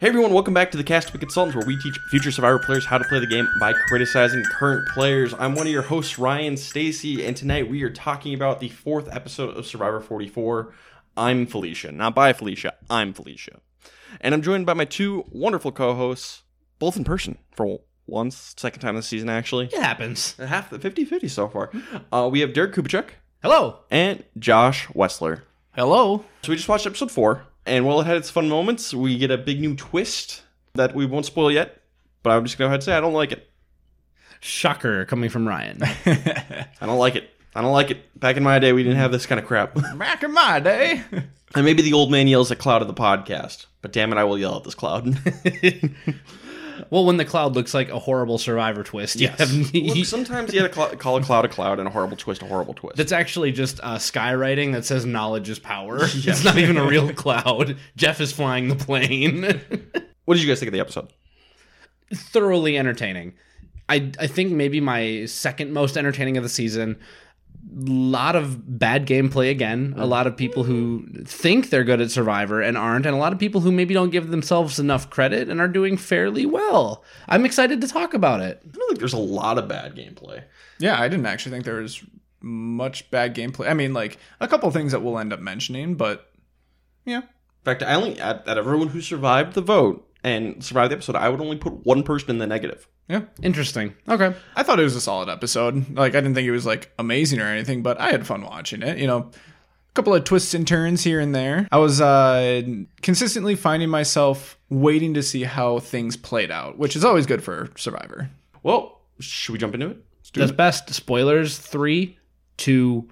Hey everyone, welcome back to the Castaway Consultants, where we teach future Survivor players how to play the game by criticizing current players. I'm one of your hosts, Ryan Stacy, and tonight we are talking about the fourth episode of Survivor 44. I'm Felicia. Not by Felicia, I'm Felicia. And I'm joined by my two wonderful co-hosts, both in person for once, second time this season actually. It happens. Half the 50-50 so far. Uh, we have Derek Kupachuk Hello. and Josh Wessler. Hello. So we just watched episode four, and while it had its fun moments, we get a big new twist that we won't spoil yet. But I'm just gonna go ahead and say I don't like it. Shocker coming from Ryan. I don't like it. I don't like it. Back in my day, we didn't have this kind of crap. Back in my day. and maybe the old man yells at Cloud of the podcast, but damn it, I will yell at this Cloud. well, when the cloud looks like a horrible survivor twist, you have- Look, sometimes you gotta call a cloud a cloud and a horrible twist a horrible twist. that's actually just uh, skywriting that says knowledge is power. It's not even a real cloud. Jeff is flying the plane. what did you guys think of the episode? Thoroughly entertaining. I I think maybe my second most entertaining of the season. Lot of bad gameplay again. A mm. lot of people who think they're good at Survivor and aren't, and a lot of people who maybe don't give themselves enough credit and are doing fairly well. I'm excited to talk about it. I don't think there's a lot of bad gameplay. yeah, I didn't actually think there was much bad gameplay. I mean, like a couple things that we'll end up mentioning, but yeah. In fact, I only at, at everyone who survived the vote and survived the episode, I would only put one person in the negative. Yeah. Interesting. Okay. I thought it was a solid episode. Like I didn't think it was like amazing or anything, but I had fun watching it. You know, a couple of twists and turns here and there. I was uh consistently finding myself waiting to see how things played out, which is always good for Survivor. Well, should we jump into it? That's best. Spoilers. Three, two,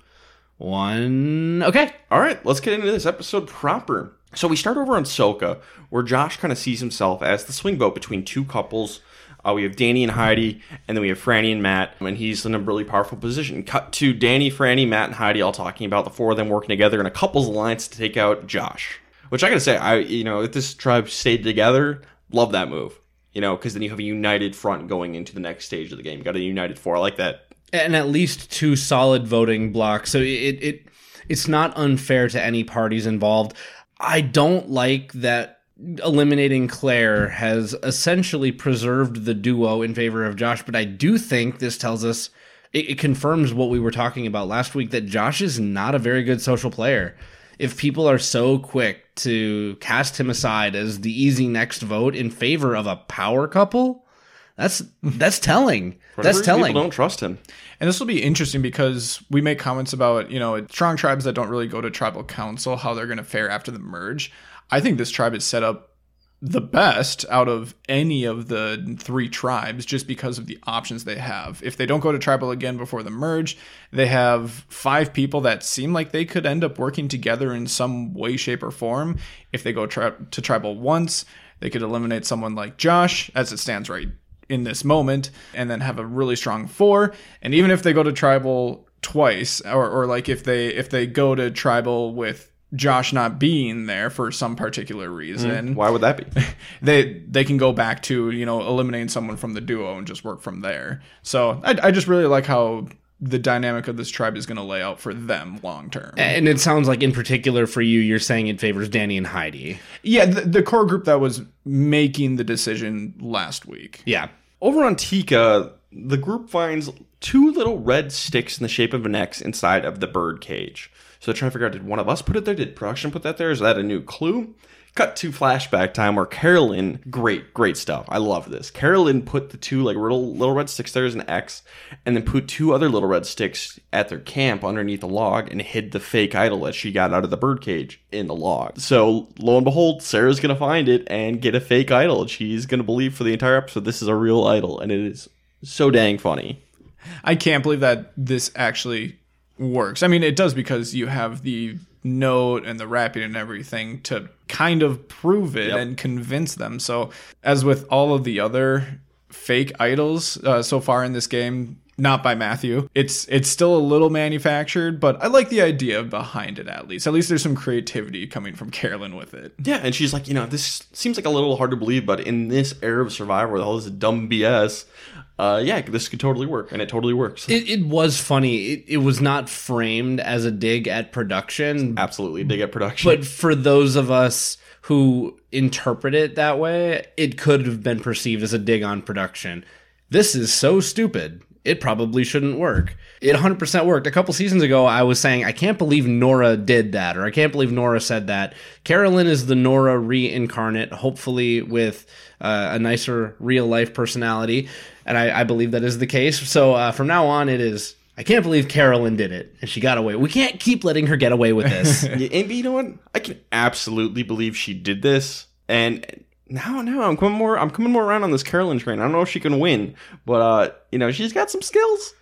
one. Okay. All right, let's get into this episode proper. So we start over on Soka, where Josh kind of sees himself as the swing vote between two couples. Uh, we have Danny and Heidi, and then we have Franny and Matt, and he's in a really powerful position. Cut to Danny, Franny, Matt, and Heidi all talking about the four of them working together in a couples alliance to take out Josh. Which I gotta say, I you know, if this tribe stayed together, love that move. You know, because then you have a united front going into the next stage of the game. got a united four. I like that. And at least two solid voting blocks. So it it it's not unfair to any parties involved. I don't like that eliminating Claire has essentially preserved the duo in favor of Josh, but I do think this tells us it, it confirms what we were talking about last week that Josh is not a very good social player. If people are so quick to cast him aside as the easy next vote in favor of a power couple, that's that's telling. That's telling. People don't trust him. And this will be interesting because we make comments about, you know, strong tribes that don't really go to tribal council, how they're going to fare after the merge. I think this tribe is set up the best out of any of the three tribes just because of the options they have. If they don't go to tribal again before the merge, they have five people that seem like they could end up working together in some way, shape, or form. If they go tri- to tribal once, they could eliminate someone like Josh as it stands right in this moment and then have a really strong four and even if they go to tribal twice or, or like if they if they go to tribal with josh not being there for some particular reason mm. Why would that be? they they can go back to you know eliminating someone from the duo and just work from there so i, I just really like how the dynamic of this tribe is going to lay out for them long term And it sounds like, in particular for you, you're saying it favors Danny and Heidi. yeah the, the core group that was making the decision last week Yeah. Over on Tika, the group finds two little red sticks in the shape of an X inside of the bird cage. So they're trying to figure out did one of us put it there? Did production put that there? Is that a new clue? Cut to flashback time where Carolyn, great, great stuff. I love this. Carolyn put the two like little little red sticks there as an X, and then put two other little red sticks at their camp underneath the log and hid the fake idol that she got out of the bird cage in the log. So lo and behold, Sarah's gonna find it and get a fake idol. She's gonna believe for the entire episode this is a real idol, and it is so dang funny. I can't believe that this actually works. I mean, it does because you have the note and the wrapping and everything to kind of prove it Yep. and convince them. So, as with all of the other fake idols uh, so far in this game, not by Matthew, it's it's still a little manufactured, but I like the idea behind it at least. At least there's some creativity coming from Carolyn with it. Yeah, and she's like, you know, this seems like a little hard to believe, but in this era of Survivor with all this dumb BS, uh, yeah, this could totally work, and it totally works. It, it was funny. It, it was not framed as a dig at production, Absolutely, dig at production. but for those of us who interpret it that way, it could have been perceived as a dig on production. This is so stupid. It probably shouldn't work. It 100% worked. A couple seasons ago, I was saying, I can't believe Nora did that, or I can't believe Nora said that. Carolyn is the Nora reincarnate, hopefully with uh, a nicer real life personality. And I, I believe that is the case. So uh, from now on, it is I can't believe Carolyn did it and she got away. We can't keep letting her get away with this. And you know what? I can absolutely believe she did this. And now, now I'm coming more. I'm coming more around on this Carolyn train. I don't know if she can win, but uh, you know, she's got some skills.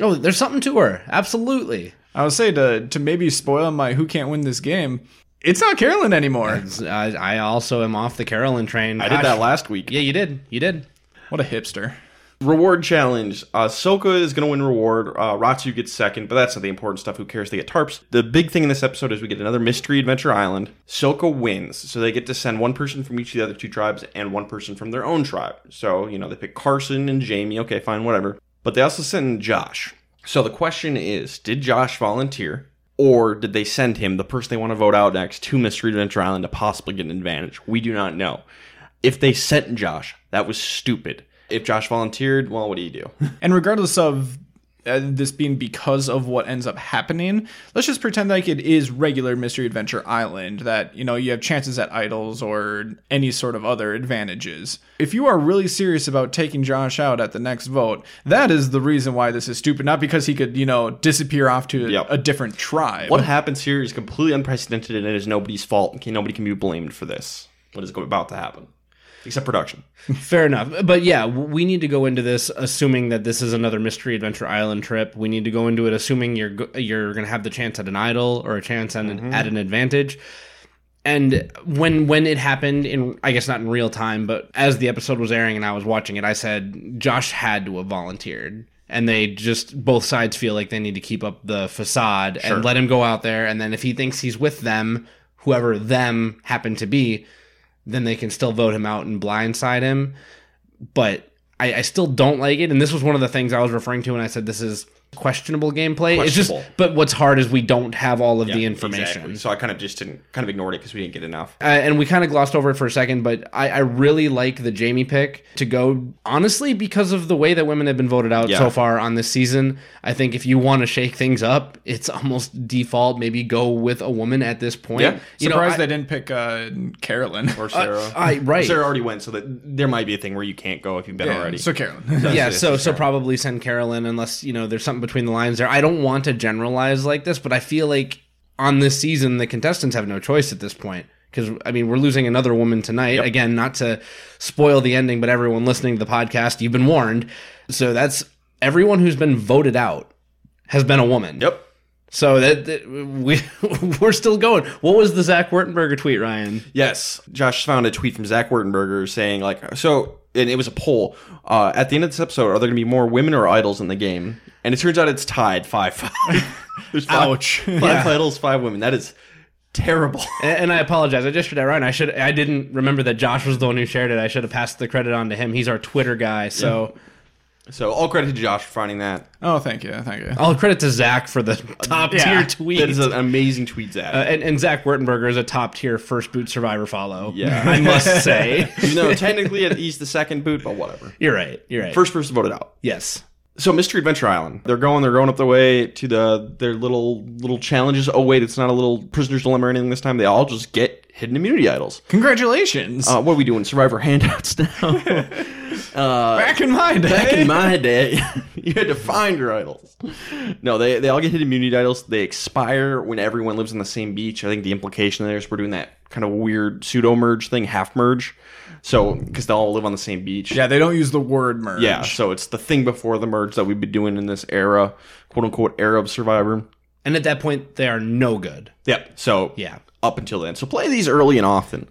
oh, there's something to her. Absolutely. I would say to to maybe spoil my who can't win this game. It's not Carolyn anymore. I, I also am off the Carolyn train. I did Gosh. that last week. Yeah, you did. You did. What a hipster. Reward challenge. Uh, Soka is going to win reward. Uh, Ratu gets second, but that's not the important stuff. Who cares? They get tarps. The big thing in this episode is we get another Mystery Adventure Island. Soka wins, so they get to send one person from each of the other two tribes and one person from their own tribe. So, you know, they pick Carson and Jamie. Okay, fine, whatever. But they also send Josh. So the question is did Josh volunteer? Or did they send him, the person they want to vote out next, to Mystery Adventure Island to possibly get an advantage? We do not know. If they sent Josh, that was stupid. If Josh volunteered, well, what do you do? And regardless of uh, this being because of what ends up happening, let's just pretend like it is regular Mystery Adventure Island, that, you know, you have chances at idols or any sort of other advantages. If you are really serious about taking Josh out at the next vote, that is the reason why this is stupid, not because he could, you know, disappear off to Yep. a different tribe. what happens here is completely unprecedented and it is nobody's fault. Okay, nobody can be blamed for this. What is about to happen? Except production. Fair enough. But yeah, we need to go into this assuming that this is another Mystery Adventure Island trip. We need to go into it assuming you're you're going to have the chance at an idol or a chance at an, mm-hmm. at an advantage. And when when it happened in I guess not in real time, but as the episode was airing and I was watching it, I said Josh had to have volunteered. And they just both sides feel like they need to keep up the facade Sure. and let him go out there. And then if he thinks he's with them, whoever them happen to be, then they can still vote him out and blindside him. But I, I still don't like it. And this was one of the things I was referring to when I said this is questionable gameplay. It's just, but what's hard is we don't have all of the information. exactly. So I kind of just didn't kind of ignored it because we didn't get enough. Uh, and we kind of glossed over it for a second, but I, I really like the Jamie pick to go, honestly, because of the way that women have been voted out Yeah. so far on this season. I think if you want to shake things up, it's almost default. Maybe go with a woman at this point. Yeah. you know, Surprised I- they didn't pick uh, Carolyn. Or Sarah. I- right. Sarah already went, so that there might be a thing where you can't go if you've been Yeah, already. So Carolyn. yeah, it, so so probably send Carolyn unless you know there's something between the lines there. I don't want to generalize like this, but I feel like on this season the contestants have no choice at this point because I mean we're losing another woman tonight. Again, not to spoil the ending, but everyone listening to the podcast, you've been warned. So that's everyone who's been voted out has been a woman. Yep. So that, that we we're still going. What was the Zach Wurtenberger tweet, Ryan? Yes, Josh found a tweet from Zach Wurtenberger saying like, so, and it was a poll. Uh, at the end of this episode, are there going to be more women or idols in the game? And it turns out it's tied five five. There's five, Ouch. five idols, five women. That is terrible. And, and I apologize. I just shared that Ryan. I should. I didn't remember that Josh was the one who shared it. I should have passed the credit on to him. He's our Twitter guy. So so all credit to Josh for finding that. Oh, thank you, thank you. all credit to Zach for the top Yeah. tier tweet. That is an amazing tweet, Zach. Uh, and, and Zach Wurtenberger is a top tier first boot survivor follow. Yeah. I must say. you know, technically he's the second boot, but whatever. You're right. You're right. First person voted out. yes. So Mystery Adventure Island. They're going. They're going up the way to the their little little challenges. Oh wait, it's not a little prisoner's dilemma or anything this time. They all just get hidden immunity idols. Congratulations. Uh, what are we doing? Survivor handouts now. uh, Back in my day. back in my day, you had to find your idols. No, they they all get hidden immunity idols. They expire when everyone lives on the same beach. I think the implication there is we're doing that kind of weird pseudo merge thing, half merge. So because they all live on the same beach. yeah, they don't use the word merge. Yeah, so it's the thing before the merge that we've been doing in this era, quote unquote, era of Survivor. And at that point, they are no good. Yep. So Yeah. up until then. So play these early and often.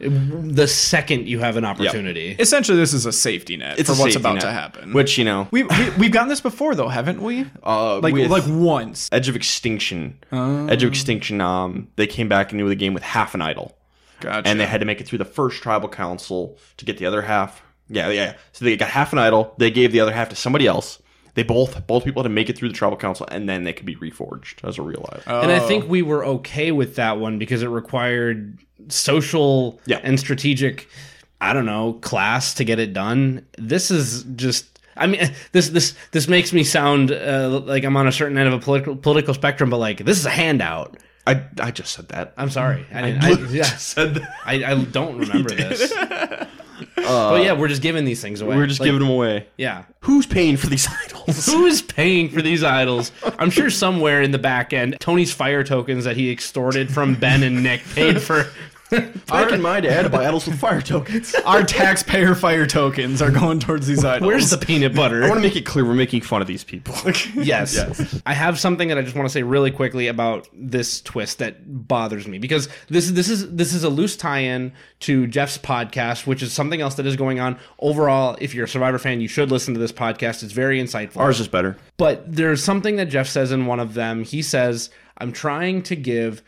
The second you have an opportunity. Essentially, this is a safety net It's for what's about net, to happen. Which you know, we, we we've gotten this before though, haven't we? uh, Like like once. Edge of Extinction. Oh. Edge of Extinction. Um, they came back into the game with half an idol, Gotcha. and they had to make it through the first tribal council to get the other half. Yeah, yeah. So they got half an idol. They gave the other half to somebody else. They both both people had to make it through the tribal council, and then they could be reforged as a real life. And I Oh. think we were okay with that one because it required social Yeah. and strategic, I don't know, class to get it done. This is just. I mean, this this this makes me sound uh, like I'm on a certain end of a political political spectrum, but like this is a handout. I I just said that. I'm sorry, I, didn't, I, yeah, said that. I, I don't remember this. but yeah, we're just giving these things away. We're just Like, giving them away. yeah. Who's paying for these idols? Who is paying for these idols? I'm sure somewhere in the back end, Tony's fire tokens that he extorted from Ben and Nick paid for. Back in my day, I had to buy idols with fire tokens. Our taxpayer fire tokens are going towards these idols. Where's the peanut butter? I want to make it clear we're making fun of these people. yes. I have something that I just want to say really quickly about this twist that bothers me because this this is this is a loose tie-in to Jeff's podcast, which is something else that is going on. Overall, if you're a Survivor fan, you should listen to this podcast. It's very insightful. Ours is better. But there's something that Jeff says in one of them. He says, I'm trying to give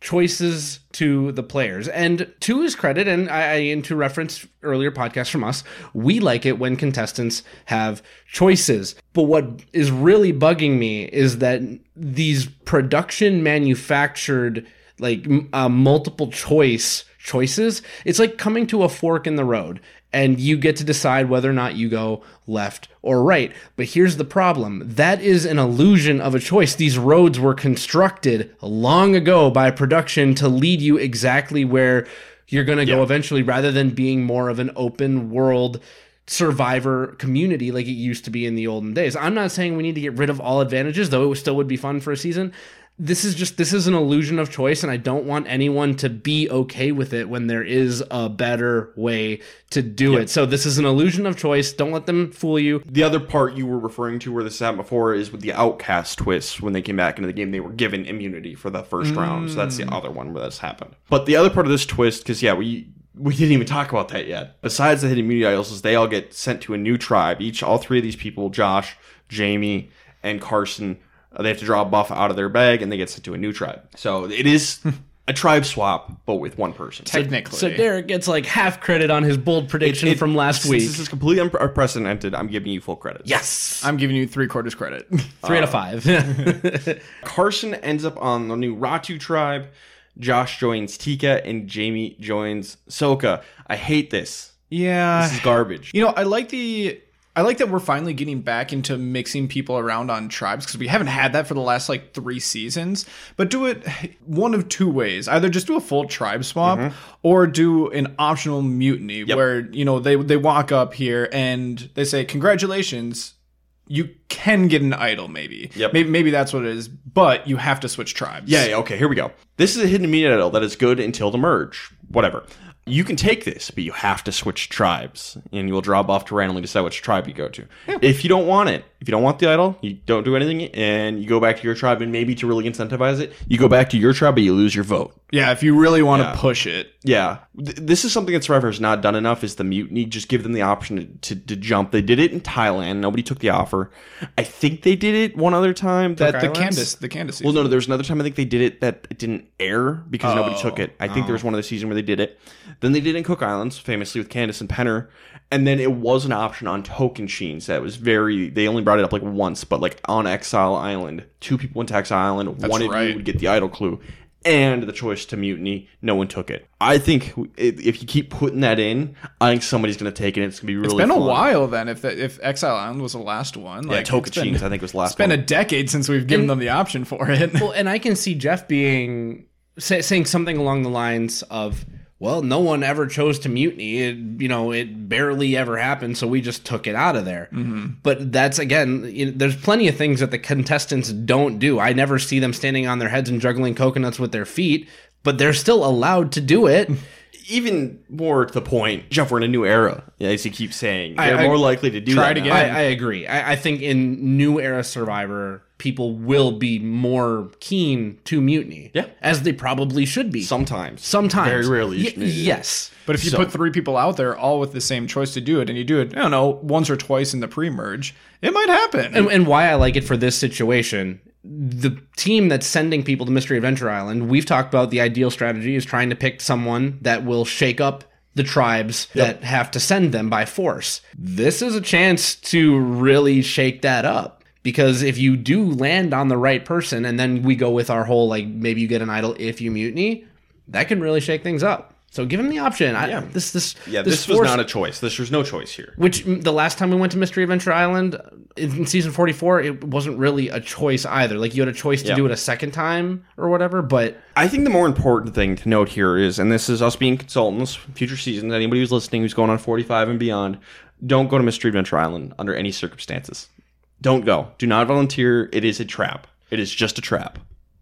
choices to the players. And to his credit, and I, and to reference earlier podcasts from us, we like it when contestants have choices. But what is really bugging me is that these production manufactured like uh, multiple choice choices it's like coming to a fork in the road and you get to decide whether or not you go left or right but here's the problem that is an illusion of a choice these roads were constructed long ago by production to lead you exactly where you're going to go eventually rather than being more of an open world survivor community like it used to be in the olden days. I'm not saying we need to get rid of all advantages, though it still would be fun for a season. This is just this is an illusion of choice, and I don't want anyone to be okay with it when there is a better way to do it. So this is an illusion of choice. Don't let them fool you. The other part you were referring to where this happened before is with the outcast twist. When they came back into the game, they were given immunity for the first round. So that's the mm. other one where this happened. But the other part of this twist, because yeah, we we didn't even talk about that yet. Besides the hidden immunity idols, they all get sent to a new tribe. Each, all three of these people, Josh, Jamie, and Carson, uh, they have to draw a buff out of their bag, and they get sent to a new tribe. So it is a tribe swap, but with one person. technically? So Derek gets like half credit on his bold prediction from last Since week. This is completely un- unprecedented. I'm giving you full credit. yes, I'm giving you three quarters credit. three out of five. Carson ends up on the new Ratu tribe. Josh joins Tika, and Jamie joins Soka. I hate this. yeah, This is garbage. You know, I like the I like that we're finally getting back into mixing people around on tribes because we haven't had that for the last like three seasons. But do it one of two ways: either just do a full tribe swap, mm-hmm. or do an optional mutiny where you know they they walk up here and they say congratulations. You can get an idol, maybe. Yep. Maybe, maybe that's what it is, but you have to switch tribes. Yeah, yeah, okay, here we go. This is a hidden immunity idol that is good until the merge. Whatever. You can take this, but you have to switch tribes, and you will draw off to randomly decide which tribe you go to. If you don't want it, if you don't want the idol, you don't do anything, and you go back to your tribe, and maybe to really incentivize it, you go back to your tribe, but you lose your vote. Yeah, if you really want to Yeah. push it. Yeah, Th- this is something that Survivor has not done enough. Is the mutiny? Just give them the option to, to, to jump. They did it in Thailand. Nobody took the offer. I think they did it one other time. That The Islands? Candace, the Candace. well, no, no, there was another time I think they did it that it didn't air because oh. nobody Oh. took it. I think there was oh. one of the season where they did it. Then they did in Cook Islands, famously with Candace and Penner. And then it was an option on Tocantins that was very. They only brought it up like once, but like on Exile Island, two people went to Exile Island. one of right. you would get the idol clue, and the choice to mutiny. No one took it. I think if if you keep putting that in, I think somebody's going to take it. It's going to be really. It's been a while then. If if Exile Island was the last one, Yeah, like Tocantins. I think was the last. It's been a decade since we've given them the option for it. Well, and I can see Jeff being say, saying something along the lines of, "Well, no one ever chose to mutiny. It, you know, it barely ever happened, so we just took it out of there." Mm-hmm. But that's again, you know, there's plenty of things that the contestants don't do. I never see them standing on their heads and juggling coconuts with their feet, but they're still allowed to do it. even more to the point, Jeff, we're in a new era. As he keeps saying, I- they're I- more likely to do Try that it again. I, I agree. I, I think in new era Survivor, people will be more keen to mutiny. Yeah. as they probably should be. Sometimes, Sometimes, very rarely. Y- yes. But if you So- put three people out there, all with the same choice to do it, and you do it, I don't know, once or twice in the pre-merge, it might happen. and, and why I like it for this situation. The team that's sending people to Mystery Adventure Island, we've talked about the ideal strategy is trying to pick someone that will shake up the tribes that have to send them by force. This is a chance to really shake that up. Because if you do land on the right person, and then we go with our whole like maybe you get an idol if you mutiny, that can really shake things up. So give him the option. I, Yeah. This this Yeah, this, was force- not a choice. This was no choice here. which the last time we went to Mystery Adventure Island in season 44, it wasn't really a choice either. Like you had a choice to Yeah. do it a second time or whatever, but I think the more important thing to note here is, and this is us being consultants, future seasons, anybody who's listening who's going on 45 and beyond, don't go to Mystery Adventure Island under any circumstances. Don't go. Do not volunteer. It is a trap. It is just a trap.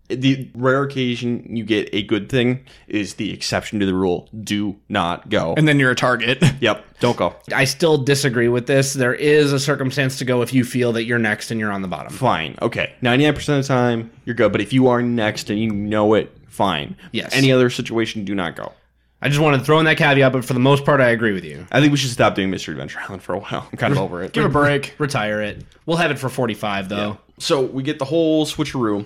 The rare occasion you get a good thing is the exception to the rule. Do not go. And then you're a target. yep, don't go. I still disagree with this. There is a circumstance to go if you feel that you're next and you're on the bottom. Fine. Okay. 99% of the time, you're good. But if you are next and you know it, fine. Yes. Any other situation, do not go. I just wanted to throw in that caveat, but for the most part, I agree with you. I think we should stop doing Mystery Adventure Island for a while. I'm kind of over it. Give it a break. Retire it. We'll have it for 45, though. So we get the whole switcheroo.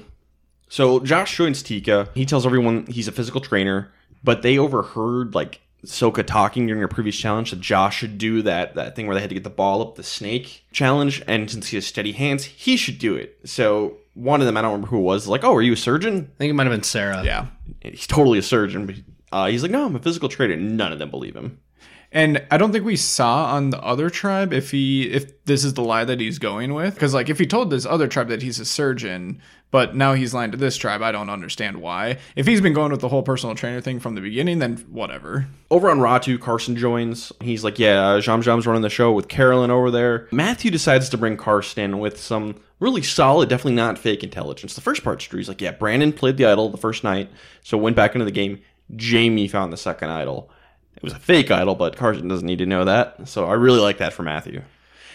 So Josh joins Tika. He tells everyone he's a physical trainer, but they overheard like Soka talking during a previous challenge that Josh should do that that thing where they had to get the ball up the snake challenge, and since he has steady hands, he should do it. So one of them, I don't remember who it was, like, "Oh, are you a surgeon?" I think it might have been Sarah. Yeah. He's totally a surgeon, but uh, he's like, "No, I'm a physical trainer." None of them believe him. And I don't think we saw on the other tribe if he if this is the lie that he's going with. Because like if he told this other tribe that he's a surgeon, but now he's lying to this tribe, I don't understand why. If he's been going with the whole personal trainer thing from the beginning, then whatever. Over on Ratu, Carson joins. He's like, yeah, Yam Yam's running the show with Carolyn over there. Matthew decides to bring Carson with some really solid, definitely not fake intelligence. The first part's true. He's like, yeah, Brandon played the idol the first night, so went back into the game. Jamie found the second idol. It was a fake idol, but Carson doesn't need to know that. So I really like that for Matthew.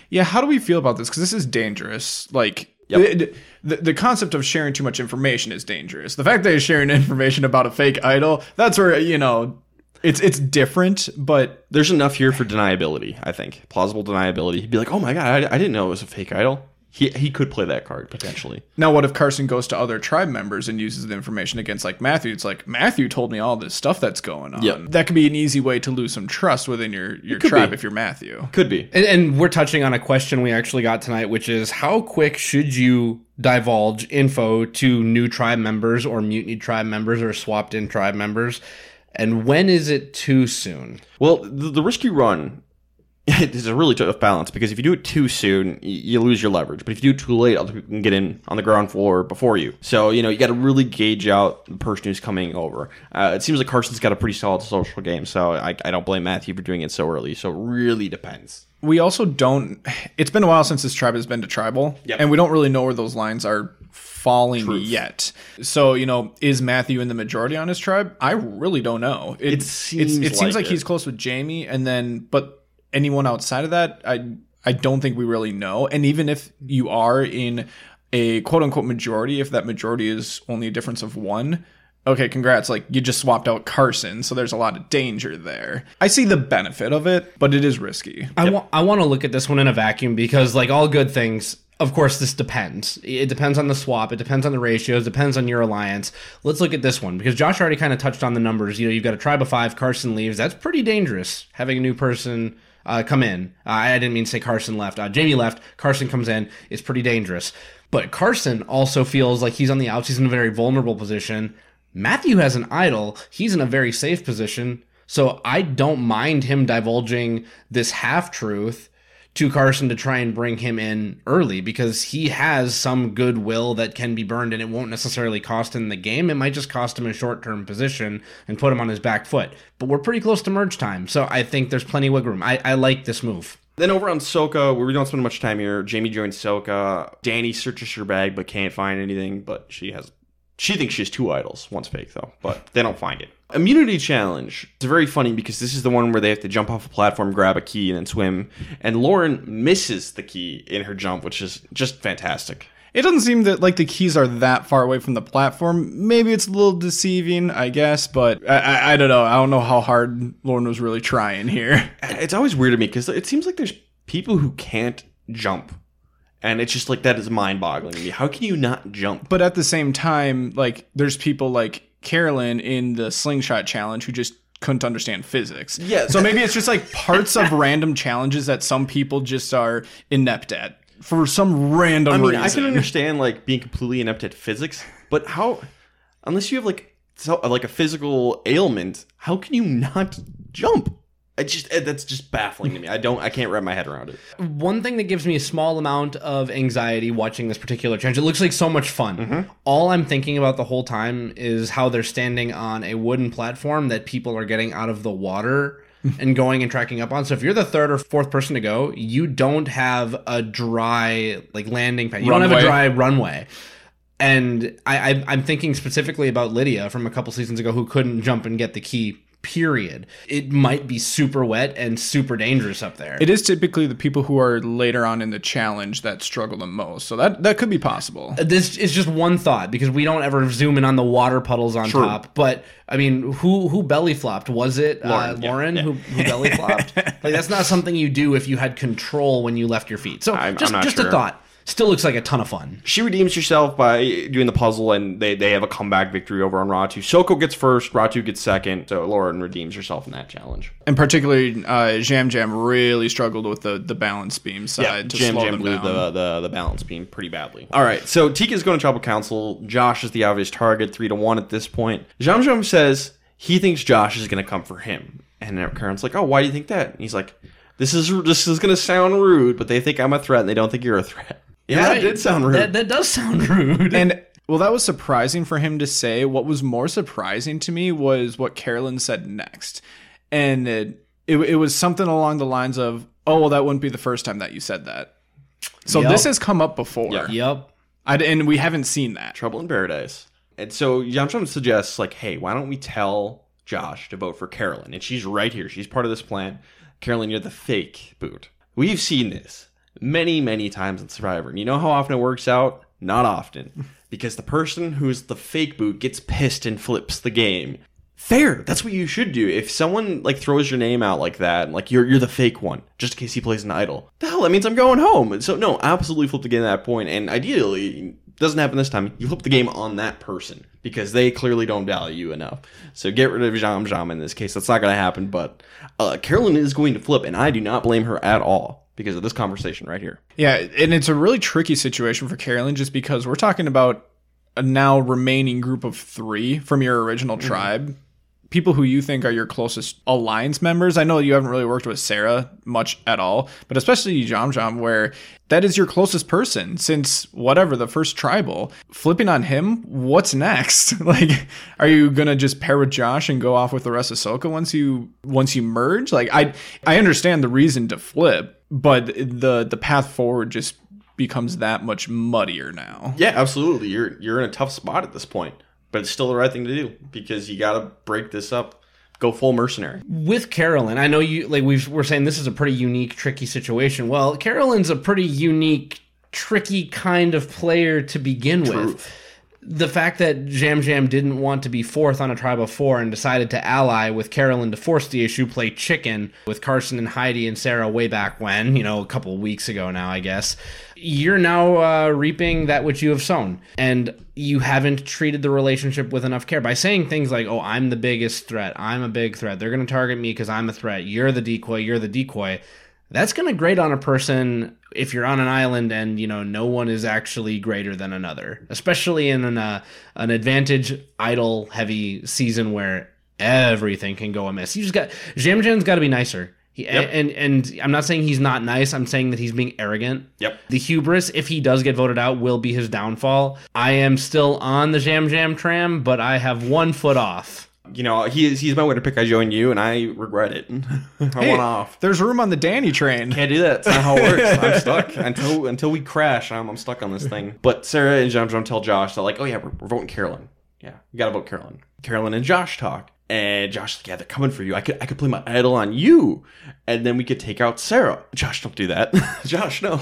Yeah, how do we feel about this? Because this is dangerous. Like Yep. the, the the concept of sharing too much information is dangerous. The fact that he's sharing information about a fake idol, that's where you know it's it's different. But There's enough here for deniability, I think. Plausible deniability. He'd be like, oh my god, I, I didn't know it was a fake idol. He, he could play that card, potentially. now, what if Carson goes to other tribe members and uses the information against like Matthew? It's like Matthew told me all this stuff that's going on. Yep. That could be an easy way to lose some trust within your your tribe be. if you're Matthew. Could be. And, and we're touching on a question we actually got tonight, which is how quick should you divulge info to new tribe members or mutiny tribe members or swapped in tribe members? And when is it too soon? Well, the, the risk you run is a really tough balance because if you do it too soon, you lose your leverage. But if you do it too late, other people can get in on the ground floor before you. So, you know, you got to really gauge out the person who's coming over. Uh, it seems like Carson's got a pretty solid social game, so I, I don't blame Matthew for doing it so early. So, it really depends. we also don't it's been a while since this tribe has been to tribal Yep. and we don't really know where those lines are falling yet so you know is matthew in the majority on his tribe i really don't know it, seems it's, it seems like like it. he's close with jamie and then but anyone outside of that i i don't think we really know and even if you are in a quote unquote majority if that majority is only a difference of one okay, congrats. Like you just swapped out Carson, so there's a lot of danger there. I see the benefit of it, but it is risky. I want I want to look at this one in a vacuum because like all good things, of course this depends. It depends on the swap, it depends on the ratios, it depends on your alliance. Let's look at this one because Josh already kind of touched on the numbers. You know, you've got a tribe of 5, Carson leaves. That's pretty dangerous having a new person uh, come in. Uh, I didn't mean to say Carson left. Uh, Jamie left. Carson comes in. It's pretty dangerous. But Carson also feels like he's on the outs. He's in a very vulnerable position. Matthew has an idol. He's in a very safe position. So I don't mind him divulging this half truth to Carson to try and bring him in early because he has some goodwill that can be burned and it won't necessarily cost him the game. It might just cost him a short term position and put him on his back foot. But we're pretty close to merge time. So I think there's plenty of wiggle room. I, I like this move. Then over on Soka, where we don't spend much time here, Jamie joins Soka. Danny searches her bag but can't find anything, but she has she thinks she has two idols. One's fake though, but they don't find it. Immunity challenge. It's very funny because this is the one where they have to jump off a platform, grab a key, and then swim. And Lauren misses the key in her jump, which is just fantastic. It doesn't seem that like the keys are that far away from the platform. Maybe it's a little deceiving, I guess, but I, I, I don't know. I don't know how hard Lauren was really trying here. It's always weird to me because it seems like there's people who can't jump. And it's just like that is mind boggling to me. How can you not jump? But at the same time, like there's people like Carolyn in the slingshot challenge who just couldn't understand physics. Yeah. So maybe it's just like parts of random challenges that some people just are inept at for some random I mean, reason. I can understand like being completely inept at physics, but how? Unless you have like so, like a physical ailment, how can you not jump? I just eh, that's just baffling to me. I don't. I can't wrap my head around it. One thing that gives me a small amount of anxiety watching this particular challenge, it looks like so much fun. Mm-hmm. All I'm thinking about the whole time is how they're standing on a wooden platform that people are getting out of the water and going and tracking up on. So if you're the third or fourth person to go, you don't have a dry like landing pad. You don't have a dry runway. And I, I, I'm thinking specifically about Lydia from a couple seasons ago who couldn't jump and get the key. Period. It might be super wet and super dangerous up there. It is typically the people who are later on in the challenge that struggle the most. So that that could be possible. this is just one thought because we don't ever zoom in on the water puddles on top. But I mean, who who belly flopped? Was it Lauren, uh, Lauren yeah. who, who belly flopped? like that's not something you do if you had control when you left your feet. So I'm- just I'm not just a thought. Still looks like a ton of fun. She redeems herself by doing the puzzle, and they, they have a comeback victory over on Ratu. Soka gets first, Ratu gets second, so Lauren redeems herself in that challenge. And particularly, uh, Yam Yam really struggled with the, the balance beam side to Jam slow Jam them blew down. the, the the balance beam pretty badly. All right, so Tika's going to tribal council. Josh is the obvious target, three to one at this point. Yam Yam says he thinks Josh is going to come for him, and Karen's like, "Oh, why do you think that?" And he's like, "This is this is going to sound rude, but they think I'm a threat, and they don't think you're a threat." Yeah, Right? it did sound rude. That, that does sound rude. And well, that was surprising for him to say. What was more surprising to me was what Carolyn said next, and it it, it was something along the lines of, "Oh, well, that wouldn't be the first time that you said that." So Yep. this has come up before, Yeah. yep. I'd, and we haven't seen that. Trouble in Paradise. And so Yam Yam suggests, like, hey, why don't we tell Josh to vote for Carolyn? And she's right here. She's part of this plan. Carolyn, you're the fake boot. We've seen this many, many times in Survivor. And you know how often it works out? Not often. Because the person who's the fake boot gets pissed and flips the game. Fair. That's what you should do. If someone like throws your name out like that, like you're you're the fake one, just in case he plays an idol. The hell, that means I'm going home. So no, absolutely flip the game at that point. And ideally, doesn't happen this time. You flip the game on that person because they clearly don't value you enough. So get rid of Yam Yam in this case. That's not going to happen. But uh, Carolyn is going to flip, and I do not blame her at all because of this conversation right here. Yeah, and it's a really tricky situation for Carolyn just because we're talking about a now remaining group of three from your original mm-hmm. tribe. People who you think are your closest alliance members. I know you haven't really worked with Sarah much at all, but especially Yam Yam, where that is your closest person since whatever the first tribal. Flipping on him, what's next? like, are you gonna just pair with Josh and go off with the rest of Soka once you once you merge? Like, I I understand the reason to flip, but the the path forward just becomes that much muddier now. Yeah, absolutely. You're you're in a tough spot at this point, but it's still the right thing to do because you got to break this up. Go full mercenary. with Carolyn, I know you like we've, we're saying this is a pretty unique, tricky situation. Well, Carolyn's a pretty unique, tricky kind of player to begin with. The fact that Yam Yam didn't want to be fourth on a tribe of four and decided to ally with Carolyn to force the issue, play chicken with Carson and Heidi and Sarah way back when, you know, a couple weeks ago now, I guess. You're now uh, reaping that which you have sown. And you haven't treated the relationship with enough care by saying things like, oh, I'm the biggest threat. I'm a big threat. They're going to target me because I'm a threat. You're the decoy. You're the decoy. That's going to grate on a person if you're on an island and you know no one is actually greater than another, especially in an uh, an advantage idle heavy season where everything can go amiss. You just got Yam Yam's got to be nicer. He, Yep. and and I'm not saying he's not nice. I'm saying that he's being arrogant. Yep. The hubris, if he does get voted out, will be his downfall. I am still on the Yam Yam tram, but I have one foot off. You know, he is, he's my winner pick I join you, and I regret it. I Hey, went off. There's room on the Danny train. Can't do that. That's not how it works. I'm stuck until until we crash. I'm, I'm stuck on this thing. But Sarah and Yam Yam tell Josh that like, oh yeah, we're, we're voting Carolyn. Yeah, you gotta vote Carolyn. Carolyn and Josh talk, and Josh like, yeah, they're coming for you. I could I could play my idol on you, and then we could take out Sarah. Josh, don't do that. Josh, no.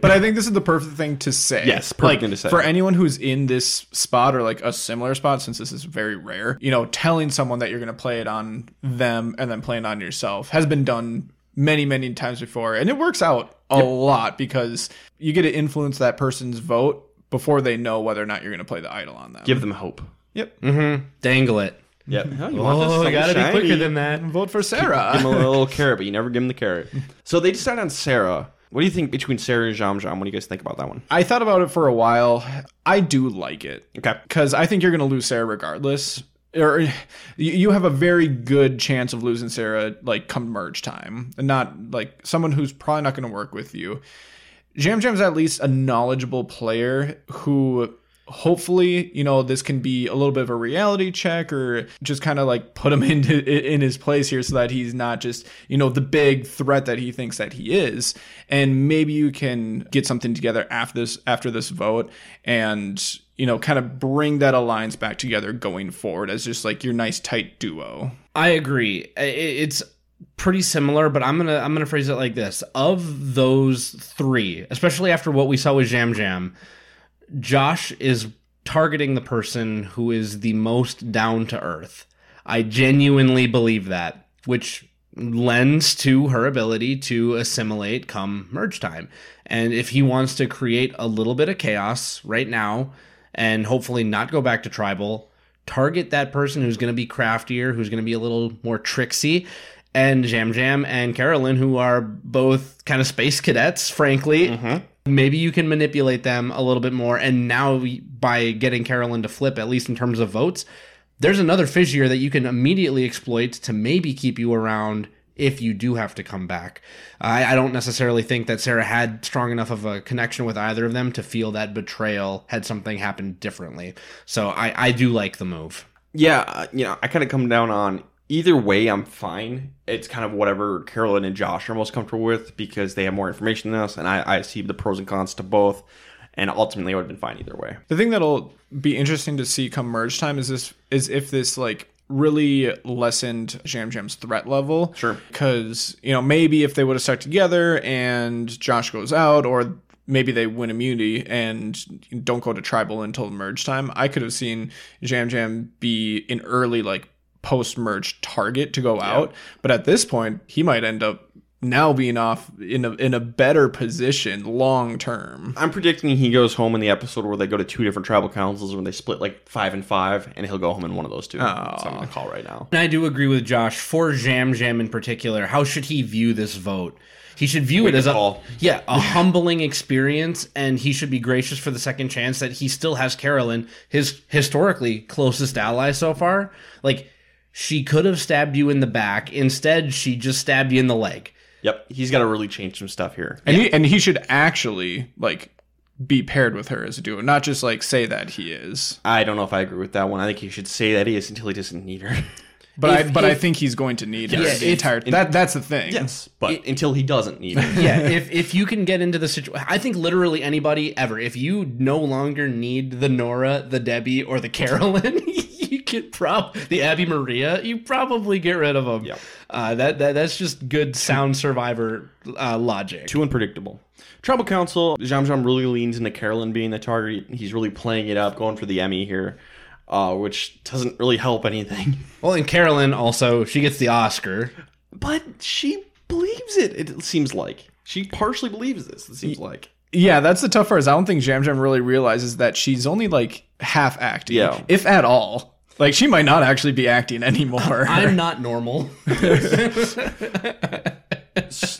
But I think this is the perfect thing to say. Yes, perfect like, thing to say. For anyone who's in this spot or like a similar spot, since this is very rare, you know, telling someone that you're going to play it on them and then playing on yourself has been done many, many times before. And it works out a lot because you get to influence that person's vote before they know whether or not you're going to play the idol on them. Give them hope. Yep. Mm-hmm. Dangle it. Yep. Oh, you Oh, gotta be quicker than that. Vote for Sarah. Give him a little carrot, but you never give him the carrot. So they decide on Sarah. What do you think between Sarah and Yam Yam? What do you guys think about that one? I thought about it for a while. I do like it. Okay. because I think you're going to lose Sarah regardless. Or you- you have a very good chance of losing Sarah like come merge time, and not like someone who's probably not going to work with you. Yam Yam's at least a knowledgeable player who hopefully you know this can be a little bit of a reality check or just kind of like put him into in his place here so that he's not just you know the big threat that he thinks that he is. And maybe you can get something together after this after this vote and you know kind of bring that alliance back together going forward as just like your nice tight duo. I agree. It's pretty similar, but I'm gonna I'm gonna phrase it like this: of those three, especially after what we saw with Yam Yam, Josh is targeting the person who is the most down to earth. I genuinely believe that, which lends to her ability to assimilate come merge time. And if he wants to create a little bit of chaos right now and hopefully not go back to tribal, target that person who's going to be craftier, who's going to be a little more tricksy. And Yam Yam and Carolyn, who are both kind of space cadets, frankly, mm-hmm. Maybe you can manipulate them a little bit more. And now, by getting Carolyn to flip, at least in terms of votes, there's another fissure that you can immediately exploit to maybe keep you around if you do have to come back. I, I don't necessarily think that Sarah had strong enough of a connection with either of them to feel that betrayal had something happened differently. So I, I do like the move. Yeah, uh, you know, I kind of come down on either way. I'm fine. It's kind of whatever Carolyn and Josh are most comfortable with because they have more information than us, and I, I see the pros and cons to both. And ultimately, I would have been fine either way. The thing that'll be interesting to see come merge time is this is if this like really lessened Yam Yam's threat level. Sure. Because, you know, maybe if they would have stuck together and Josh goes out or maybe they win immunity and don't go to tribal until merge time, I could have seen Yam Yam be an early like post merge target to go out. But at this point, he might end up now being off in a in a better position long term. I'm predicting he goes home in the episode where they go to two different tribal councils where they split like five and five, and he'll go home in one of those two. So I'm going to call right now. And I do agree with Josh for Yam Yam in particular. How should he view this vote? He should view it as a call. yeah, a humbling experience, and he should be gracious for the second chance that he still has Carolyn, his historically closest ally so far. Like she could have stabbed you in the back, instead she just stabbed you in the leg. Yep, he's got to really change some stuff here. And he and he should actually like be paired with her as a duo, not just like say that he is. I don't know if I agree with that one. I think he should say that he is until he doesn't need her. But If- I but I think he's going to need her Yeah, the if- entire. That that's the thing. yes, but until he doesn't need her. yeah, if if you can get into the situation, I think literally anybody ever, if you no longer need the Nora, the Debbie, or the Carolyn, you could prob the Abi-Maria, you probably get rid of them. Yeah. Uh, that, that that's just good sound survivor uh, logic. Too unpredictable. Tribal Council, Yam Yam really leans into Carolyn being the target. He's really playing it up, going for the Emmy here, uh, which doesn't really help anything. Well, and Carolyn also she gets the Oscar. But she believes it, it seems like. She partially believes this, it seems like. Yeah, that's the tough part. Is I don't think Yam Yam really realizes that she's only like half acting, Yeah. if at all. Like she might not actually be acting anymore. I'm not normal.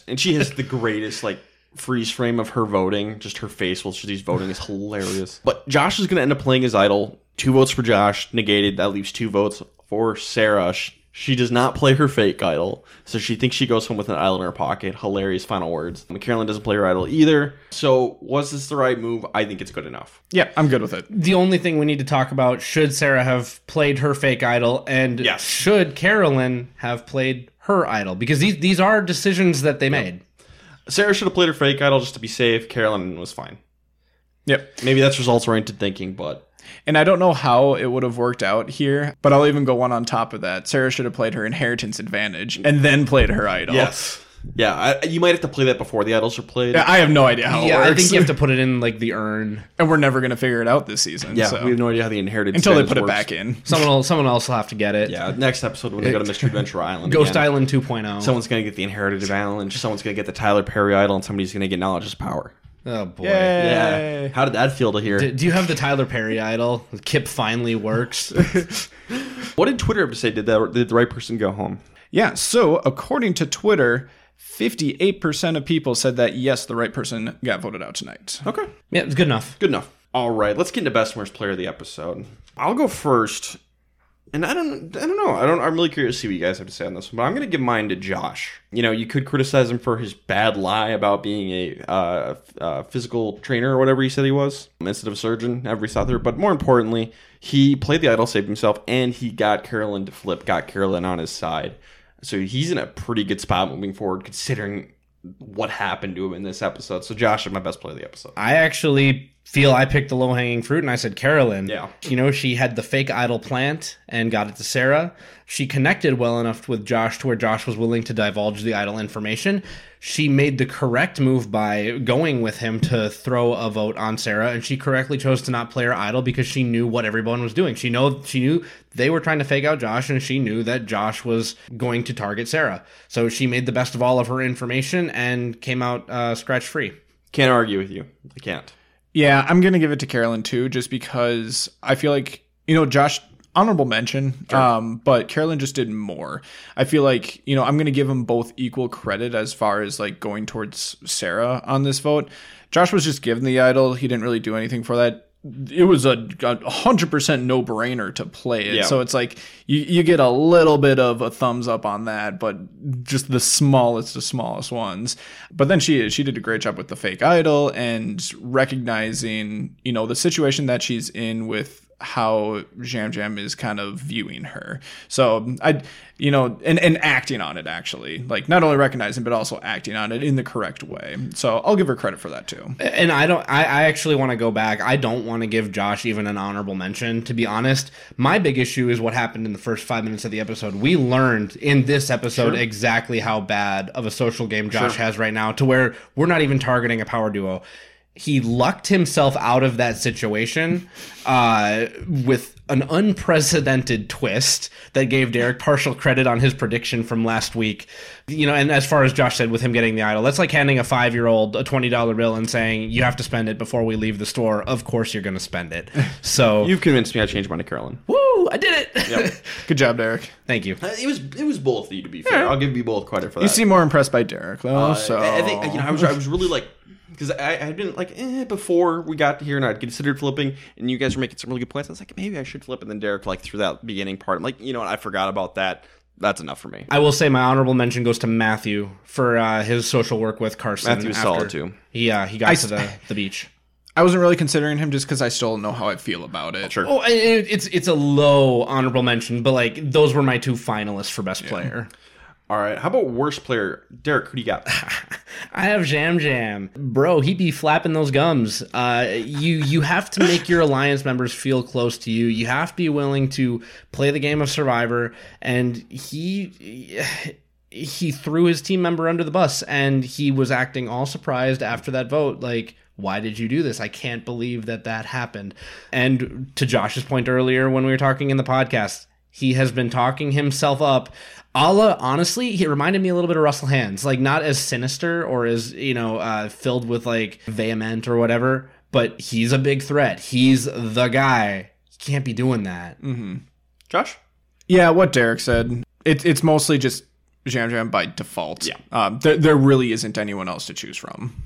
And she has the greatest, like, freeze frame of her voting. Just her face while she's voting is hilarious. But Josh is going to end up playing his idol. Two votes for Josh, negated. That leaves two votes for Sarah. Sh- She does not play her fake idol, so she thinks she goes home with an idol in her pocket. Hilarious final words. And Carolyn doesn't play her idol either. So, was this the right move? I think it's good enough. yeah, I'm good with it. the only thing we need to talk about should Sarah have played her fake idol, and Yes. should Carolyn have played her idol? Because these these are decisions that they made. Sarah should have played her fake idol just to be safe. Carolyn was fine. Yep. Maybe that's results oriented thinking, but And I don't know how it would have worked out here, but I'll even go one on top of that. Sarah should have played her inheritance advantage and then played her idol. Yes. Yeah, I, you might have to play that before the idols are played. I have no idea how it Yeah, works. I think you have to put it in like the urn. and we're never going to figure it out this season. Yeah, so. we have no idea how the inherited until they status put it back in. Someone will, someone else will have to get it. Yeah, next episode when they go to Mystery Adventure Island. Ghost again, Island oh. 2.0. Someone's gonna get the inherited avalanche. Someone's gonna get the Tyler Perry idol, and somebody's gonna get knowledge's power. Oh boy. Yeah. How did that feel to hear? D- Do you have the Tyler Perry idol? Kip finally works. What did Twitter have to say? Did the, did the right person go home? Yeah, so according to Twitter, 58% of people said that yes, the right person got voted out tonight. Okay. Yeah, it's good enough. Good enough. All right, let's get into best and worst player of the episode. I'll go first. And I don't, I don't know. I don't. I'm really curious to see what you guys have to say on this one. But I'm going to give mine to Josh. You know, you could criticize him for his bad lie about being a uh, uh, physical trainer or whatever he said he was instead of a surgeon. Every thought there, but more importantly, he played the idol, saved himself, and he got Carolyn to flip, got Carolyn on his side. So he's in a pretty good spot moving forward, considering what happened to him in this episode. So Josh is my best player of the episode. I actually feel I picked the low hanging fruit and I said Carolyn. Yeah. You know, she had the fake idol plant and got it to Sarah. She connected well enough with Josh to where Josh was willing to divulge the idol information. She made the correct move by going with him to throw a vote on Sarah, and she correctly chose to not play her idol because she knew what everyone was doing. She know she knew they were trying to fake out Josh, and she knew that Josh was going to target Sarah. So she made the best of all of her information and came out uh, scratch free. Can't argue with you. I can't. Yeah, I'm going to give it to Carolyn too, just because I feel like, you know, Josh, honorable mention, um, but Carolyn just did more. I feel like, you know, I'm going to give them both equal credit as far as like going towards Sarah on this vote. Josh was just given the idol. He didn't really do anything for that. It was a hundred percent no brainer to play it. Yeah. So it's like you, you get a little bit of a thumbs up on that, but just the smallest, the smallest ones. But then she she did a great job with the fake idol and recognizing, you know, the situation that she's in with how Yam Yam is kind of viewing her. So I, you know, and, and acting on it actually, like not only recognizing but also acting on it in the correct way. So I'll give her credit for that too. And I don't. I, I actually want to go back. I don't want to give Josh even an honorable mention. To be honest, my big issue is what happened in the first five minutes of the episode. We learned in this episode exactly how bad of a social game Josh has right now, to where we're not even targeting a power duo. He lucked himself out of that situation uh, with an unprecedented twist that gave Derek partial credit on his prediction from last week. You know, and as far as Josh said with him getting the idol, that's like handing a five year old a twenty dollar bill and saying you have to spend it before we leave the store. Of course, you're going to spend it. So, You've convinced me I changed mine to Carolyn. woo! I did it. Yep. Good job, Derek. Thank you. Uh, It was it was both of you to be fair. I'll give you both credit for that. You seem more impressed by Derek though. Uh, so I I think you know I was I was really like because I I had been like eh, before we got here and I'd considered flipping and you guys were making some really good points. I was like maybe I should flip and then Derek like through that beginning part I'm like you know what I forgot about that. That's enough for me. I will say my honorable mention goes to Matthew for uh, his social work with Carson. Matthew was after- solid, too. He uh, he got I to the, the beach. I wasn't really considering him just because I still don't know how I feel about it. Sure. Oh, it, it's it's a low honorable mention, but like those were my two finalists for best player. All right. How about worst player? Derek, who do you got? I have Yam Yam, bro. He be flapping those gums. Uh, you you have to make your alliance members feel close to you. You have to be willing to play the game of Survivor, and he he threw his team member under the bus, and he was acting all surprised after that vote, like. Why did you do this? I can't believe that that happened. And to Josh's point earlier when we were talking in the podcast, he has been talking himself up. Allah, honestly, he reminded me a little bit of Russell Hantz, like not as sinister or as you know uh, filled with like vehement or whatever, but he's a big threat. He's the guy. He can't be doing that. Josh? Yeah, what Derek said. It, it's mostly just Yam Yam by default. Yeah. Um, there, there really isn't anyone else to choose from.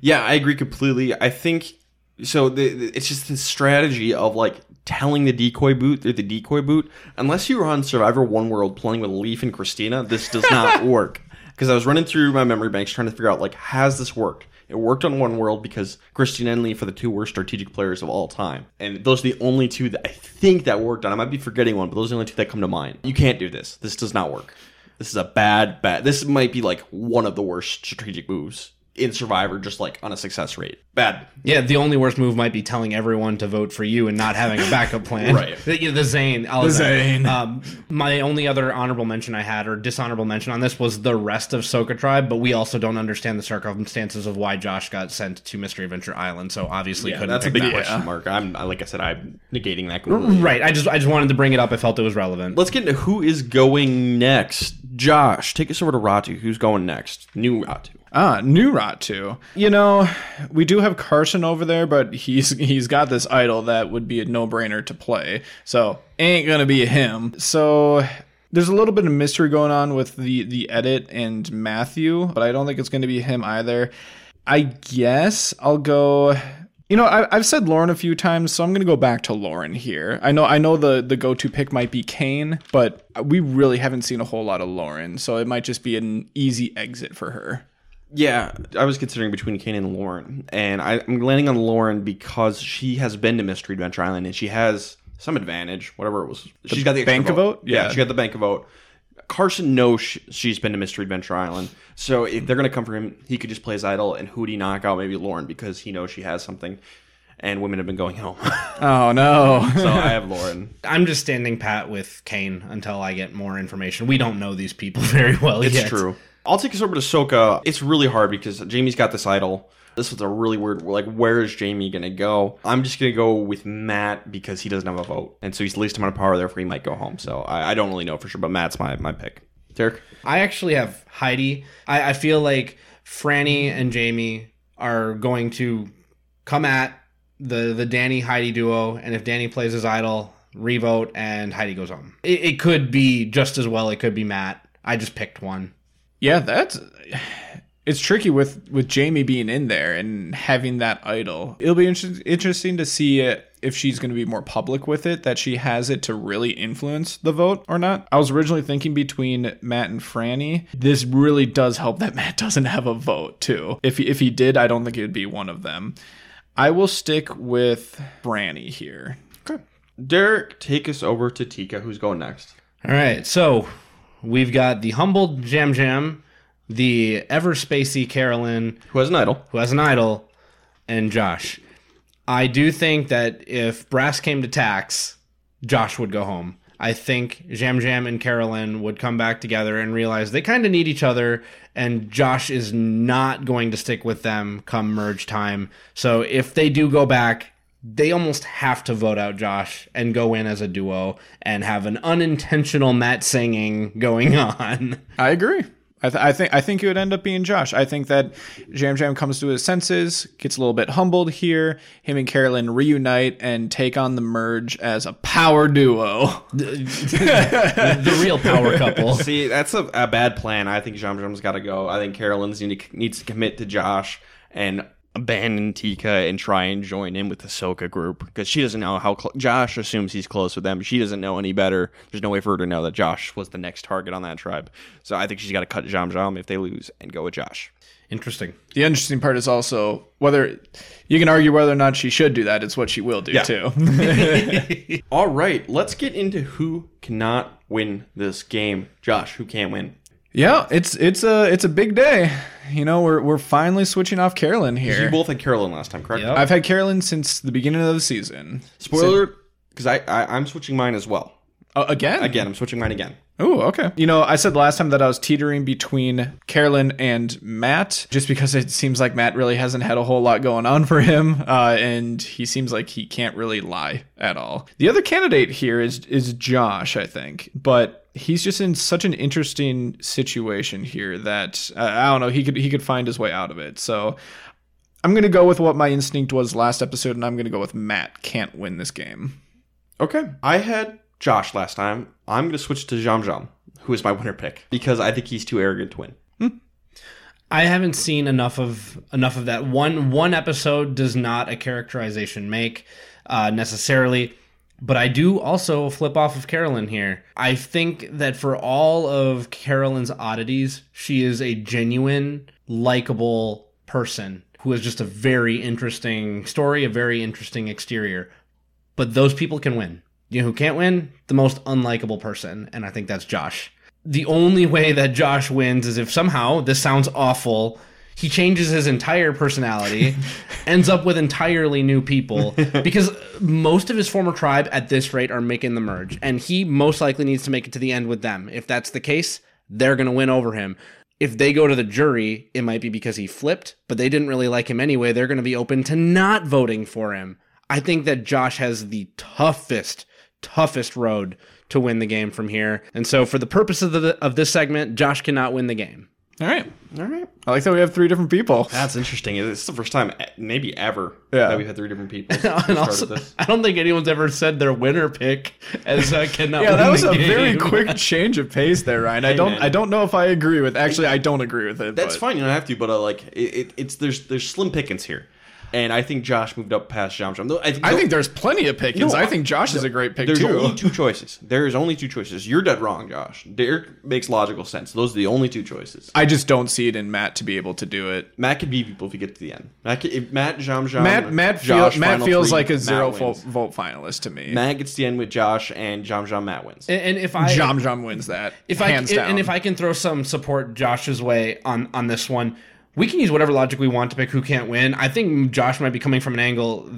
Yeah, I agree completely. I think so. The, the- it's just the strategy of like telling the decoy boot or the decoy boot. Unless you were on Survivor One World playing with Leif and Christina, this does not work. Because I was running through my memory banks trying to figure out like has this worked. It worked on One World because Christina and Leif are the two worst strategic players of all time, and those are the only two that I think that worked on. I might be forgetting one, but those are the only two that come to mind. You can't do this. This does not work. This is a bad, bad. This might be like one of the worst strategic moves in Survivor, just like on a success rate. Bad. Yeah, the only worst move might be telling everyone to vote for you and not having a backup plan. Right. The, the Zane. The Zane. Um, my only other honorable mention I had, or dishonorable mention on this, was the rest of Soka Tribe, but we also don't understand the circumstances of why Josh got sent to Mystery Adventure Island, so obviously couldn't That's a big that. question mark. I'm like I said, I'm negating that. completely. Right. I just I just wanted to bring it up. I felt it was relevant. Let's get into who is going next. Josh, take us over to Ratu. Who's going next? New Ratu. Ah, new Ratu. You know, we do have Carson over there, but he's he's got this idol that would be a no brainer to play. So ain't gonna be him. So there's a little bit of mystery going on with the the edit and Matthew, but I don't think it's gonna be him either. I guess I'll go. You know, I, I've said Lauren a few times, so I'm going to go back to Lauren here. I know, I know the the go to pick might be Kane, but we really haven't seen a whole lot of Lauren, so it might just be an easy exit for her. Yeah, I was considering between Kane and Lauren, and I, I'm landing on Lauren because she has been to Mystery Adventure Island and she has some advantage, whatever it was. She's got the bank of vote? Yeah. Yeah. she got the bank of vote. Carson knows she's been to Mystery Adventure Island, so if they're gonna come for him, he could just play his idol and who would he knock out? Maybe Lauren because he knows she has something, and women have been going home. Oh no! so I have Lauren. I'm just standing pat with Kane until I get more information. We don't know these people very well It's yet. true. I'll take us over to Soka. It's really hard because Jamie's got this idol. This was a really weird. Like, where is Jamie gonna go? I'm just gonna go with Matt because he doesn't have a vote, and so he's the least amount of power. Therefore, he might go home. So I, I don't really know for sure, but Matt's my my pick. Derek. I actually have Heidi. I, I feel like Frannie and Jamie are going to come at the the Danny Heidi duo, and if Danny plays his idol, revote, and Heidi goes home. It, it could be just as well. It could be Matt. I just picked one. Yeah, that's it's tricky with with Jamie being in there and having that idol. It'll be inter- interesting to see it if she's going to be more public with it, that she has it to really influence the vote or not. I was originally thinking between Matt and Frannie. This really does help that Matt doesn't have a vote too. If he, if he did, I don't think it would be one of them. I will stick with Frannie here. Okay. Derek, take us over to Tika. Who's going next? All right, so we've got the humbled Yam Yam, the ever spacey Carolyn, Who has an idol? who has an idol, and Josh. I do think that if Brass came to tax, Josh would go home. I think Yam Yam and Carolyn would come back together and realize they kind of need each other, and Josh is not going to stick with them come merge time. So if they do go back, they almost have to vote out Josh and go in as a duo and have an unintentional Matsing going on. I agree. I, th- I think I think it would end up being Josh. I think that Yam Yam comes to his senses, gets a little bit humbled here. Him and Carolyn reunite and take on the merge as a power duo. the real power couple. See, that's a, a bad plan. I think Yam Yam's got to go. I think Carolyn's need to, needs to commit to Josh and abandon Tika and try and join in with the Soka group because she doesn't know how cl- Josh assumes he's close with them. She doesn't know any better. There's no way for her to know that Josh was the next target on that tribe. So I think she's got to cut Yam Yam if they lose and go with Josh. Interesting. The interesting part is also whether you can argue whether or not she should do that. It's what she will do too. All right, let's get into who cannot win this game. Josh, who can't win? Yeah, it's it's a it's a big day. You know, we're we're finally switching off Carolyn here. You both had Carolyn last time, correct? Yep. I've had Carolyn since the beginning of the season. Spoiler, because I, I I'm switching mine as well. Uh, again, Again, I'm switching mine again. Oh, okay. You know, I said last time that I was teetering between Carolyn and Matt, just because it seems like Matt really hasn't had a whole lot going on for him, uh, and he seems like he can't really lie at all. The other candidate here is is Josh, I think, but he's just in such an interesting situation here that uh, I don't know. He could he could find his way out of it. So. I'm going to go with what my instinct was last episode, and I'm going to go with Matt can't win this game. Okay. I had Josh last time. I'm going to switch to Yam Yam, who is my winner pick, because I think he's too arrogant to win. I haven't seen enough of enough of that. One one episode does not a characterization make uh, necessarily, but I do also flip off of Carolyn here. I think that for all of Carolyn's oddities, she is a genuine, likable person who has just a very interesting story, a very interesting exterior. But those people can win. You know who can't win? The most unlikable person, and I think that's Josh the only way that Josh wins is if somehow this sounds awful. He changes his entire personality, ends up with entirely new people because most of his former tribe at this rate are making the merge, and he most likely needs to make it to the end with them. If that's the case, they're going to win over him. If they go to the jury, it might be because he flipped, but they didn't really like him anyway. They're going to be open to not voting for him. I think that Josh has the toughest, toughest road to win the game from here. And so, for the purpose of, the, of this segment, Josh cannot win the game. All right. All right. I like that we have three different people. That's interesting. It's the first time, eh, maybe ever, Yeah. that we've had three different people. and also, this. I don't think anyone's ever said their winner pick as uh, cannot Yeah, win that was the a game. very quick change of pace there, Ryan. I don't man. I don't know if I agree with actually I don't agree with it. That's but- fine. You don't have to, but uh, like it, it, it's there's there's slim pickings here, and I think Josh moved up past Yam Yam. I think, I think there's plenty of pickings. No, I think Josh is a great pick too. there's only two choices. There's only two choices. You're dead wrong, Josh. Derek makes logical sense. Those are the only two choices. I just don't see it in Matt to be able to do it. Matt could beat people if he gets to the end. Matt, could, if Matt Yam Yam, Matt Matt feel, Matt feels three, like a Matt zero wins. vote, vote finalist to me. Matt gets to the end with Josh and Yam Yam. Matt wins. And, and if I Yam Yam wins that if I hands and, down. and if I can throw some support Josh's way on on this one, we can use whatever logic we want to pick who can't win. I think Josh might be coming from an angle,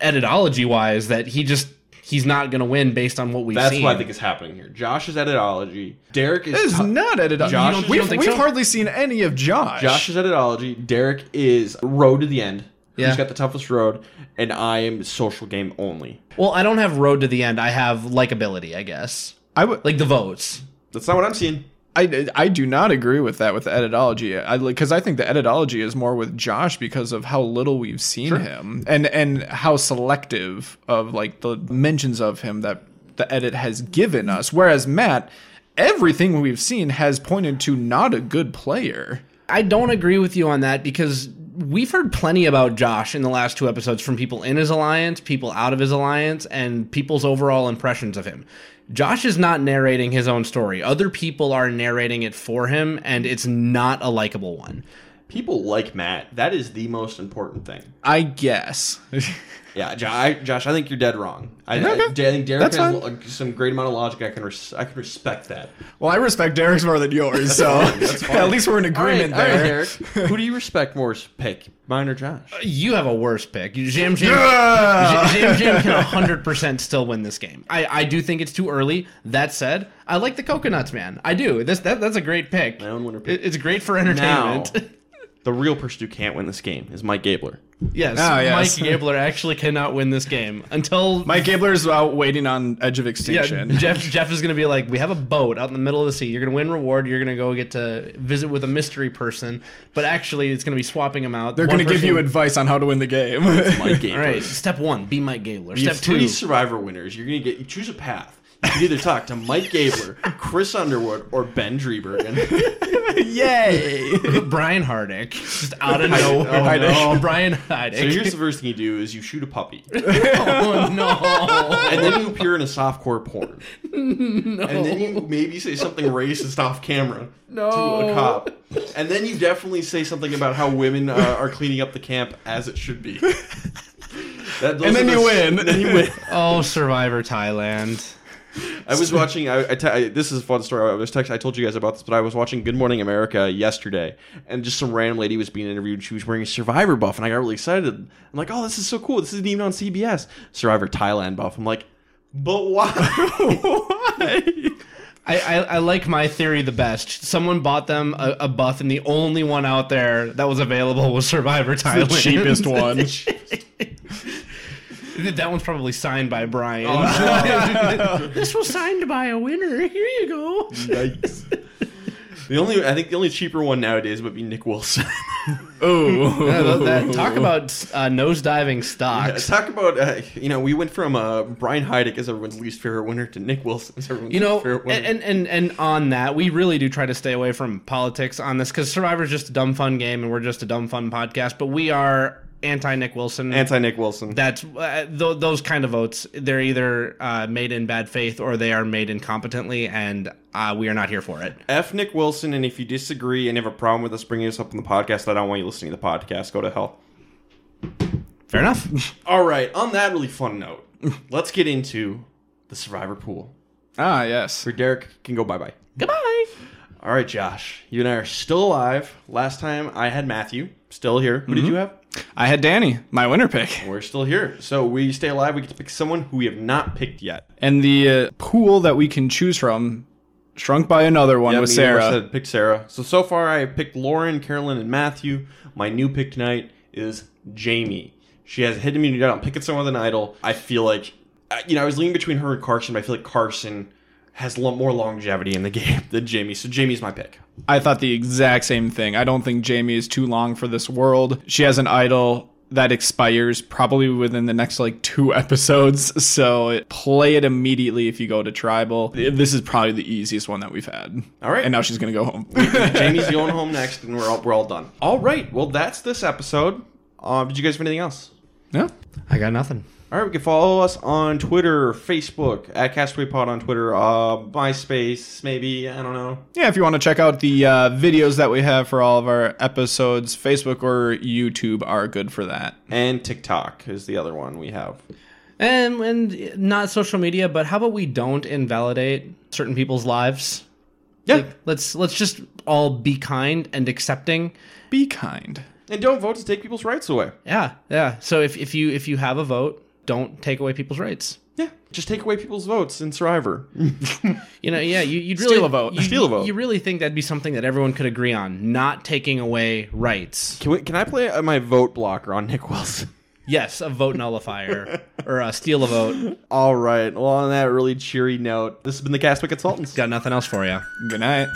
editology wise, that he just he's not going to win based on what we've That's seen. what I think is happening here. Josh is editology. Derek is is t- not edited. Josh- don't- we've don't think we've so? hardly seen any of Josh. Josh is editology. Derek is road to the end. Yeah. He's got the toughest road, and I am social game only. well, I don't have road to the end. I have likability, I guess, I would like the votes. That's not what I'm seeing. I, I do not agree with that with the editology. I because I think the editology is more with Josh because of how little we've seen him and and how selective of like the mentions of him that the edit has given us. Whereas Matt, everything we've seen has pointed to not a good player. I don't agree with you on that because we've heard plenty about Josh in the last two episodes from people in his alliance, people out of his alliance, and people's overall impressions of him. Josh is not narrating his own story. Other people are narrating it for him, and it's not a likable one. People like Matt. That is the most important thing. I guess. Yeah, Josh, I think you're dead wrong. I, Okay. I, I think Derek That's has fine. some great amount of logic. I can res- I can respect that. well, I respect Derek's more than yours, so at least we're in agreement All right, all right, there. Derek. Who do you respect more? Pick mine or Josh? Uh, you have a worse pick. Yam Yam. Yeah! Yam Yam can 100% still win this game. I, I do think it's too early. That said, I like the coconuts, man. I do. This that, That's a great pick. My own winner pick. It- It's great for entertainment. Now, entertainment. the real person who can't win this game is Mike Gabler. Yes, Ah, yes. Mike Gabler actually cannot win this game until Mike Gabler's out waiting on edge of yeah, extinction. Jeff. Jeff is going to be like, "We have a boat out in the middle of the sea. You're going to win reward. You're going to go get to visit with a mystery person, but actually, it's going to be swapping them out. They're One going to give you advice on how to win the game. Mike Gabler. All right, step one: be Mike Gabler. You Step have three two: Survivor winners. You're gonna get you choose a path. You can either talk to Mike Gabler, Chris Underwood, or Ben Driebergen. Yay! Brian Heidik, just out of nowhere. Oh, Heidik. no, Brian Heidik. So here's the first thing you do: is you shoot a puppy, oh no! and then you appear in a softcore porn, No. and then you maybe say something racist off camera No. to a cop, and then you definitely say something about how women uh, are cleaning up the camp as it should be. That, And then are you the- win. And then you win. Oh, Survivor Thailand. I was watching. I, I, te- I this is a fun story. I was text. I told you guys about this, but I was watching Good Morning America yesterday, and just some random lady was being interviewed. She was wearing a Survivor buff, and I got really excited. I'm like, "Oh, this is so cool! This isn't even on CBS." Survivor Thailand buff. I'm like, "But why? why?" I, I, I like my theory the best. Someone bought them a, a buff, and the only one out there that was available was Survivor Thailand. the cheapest one. that one's probably signed by Brian. Oh, this was signed by a winner. Here you go. Nice. The only, I think, the only cheaper one nowadays would be Nick Wilson. oh, Yeah, that- that- talk about uh, nosediving Yeah, stocks. Talk about, uh, you know, we went from uh, Brian Heidik as everyone's least favorite winner to Nick Wilson as everyone's You know, least favorite winner. and, and and on that, we really do try to stay away from politics on this because Survivor's just a dumb fun game, and we're just a dumb fun podcast. But we are anti Nick Wilson. Anti Nick Wilson. That's uh, th- those kind of votes. They're either uh, made in bad faith or they are made incompetently, and uh, we are not here for it. F Nick Wilson, and if you disagree and have a problem with us bringing this up on the podcast, I don't want you listening to the podcast. Go to hell. Fair enough. All right. On that really fun note, let's get into the Survivor pool. Ah, yes. Where Derek can go bye bye. Goodbye. All right, Josh. You and I are still alive. Last time I had Matthew. Still here. Who did you have? I had Danny, my winner pick. We're still here. So we stay alive. We get to pick someone who we have not picked yet. And the uh, pool that we can choose from shrunk by another one Yeah, with me and Laura Sarah. Said pick Sarah. So so far I have picked Lauren, Carolyn, and Matthew. My new pick tonight is Jamie. She has hidden immunity. I'm picking someone with an idol. I feel like, uh, you know, I was leaning between her and Carson, but I feel like Carson has lo- more longevity in the game than Jamie. So Jamie's my pick. I thought the exact same thing. I don't think Jamie is too long for this world. She has an idol that expires probably within the next like two episodes. So play it immediately if you go to tribal. This is probably the easiest one that we've had. All right. And now she's going to go home. Jamie's going home next, and we're all, we're all done. All right. Well, that's this episode. Uh, did you guys have anything else? No. I got nothing. All right, we can follow us on Twitter, Facebook, at Castaway Pod on Twitter, uh, MySpace, maybe, I don't know. Yeah, if you want to check out the uh, videos that we have for all of our episodes, Facebook or YouTube are good for that. And TikTok is the other one we have. And and not social media, but how about we don't invalidate certain people's lives? Yeah. Like, let's let's just all be kind and accepting. Be kind. and don't vote to take people's rights away. Yeah, yeah. So if, if you if you have a vote, don't take away people's rights. Yeah. Just take away people's votes in Survivor. You know, yeah, you, you'd Steal really a vote. You, Steal a vote. You really think that'd be something that everyone could agree on, not taking away rights. Can, we, can I play uh, my vote blocker on Nick Wilson? Yes, a vote nullifier or a steal a vote. All right. Well, on that really cheery note, this has been the Castaway Consultants. Got nothing else for you. Good night.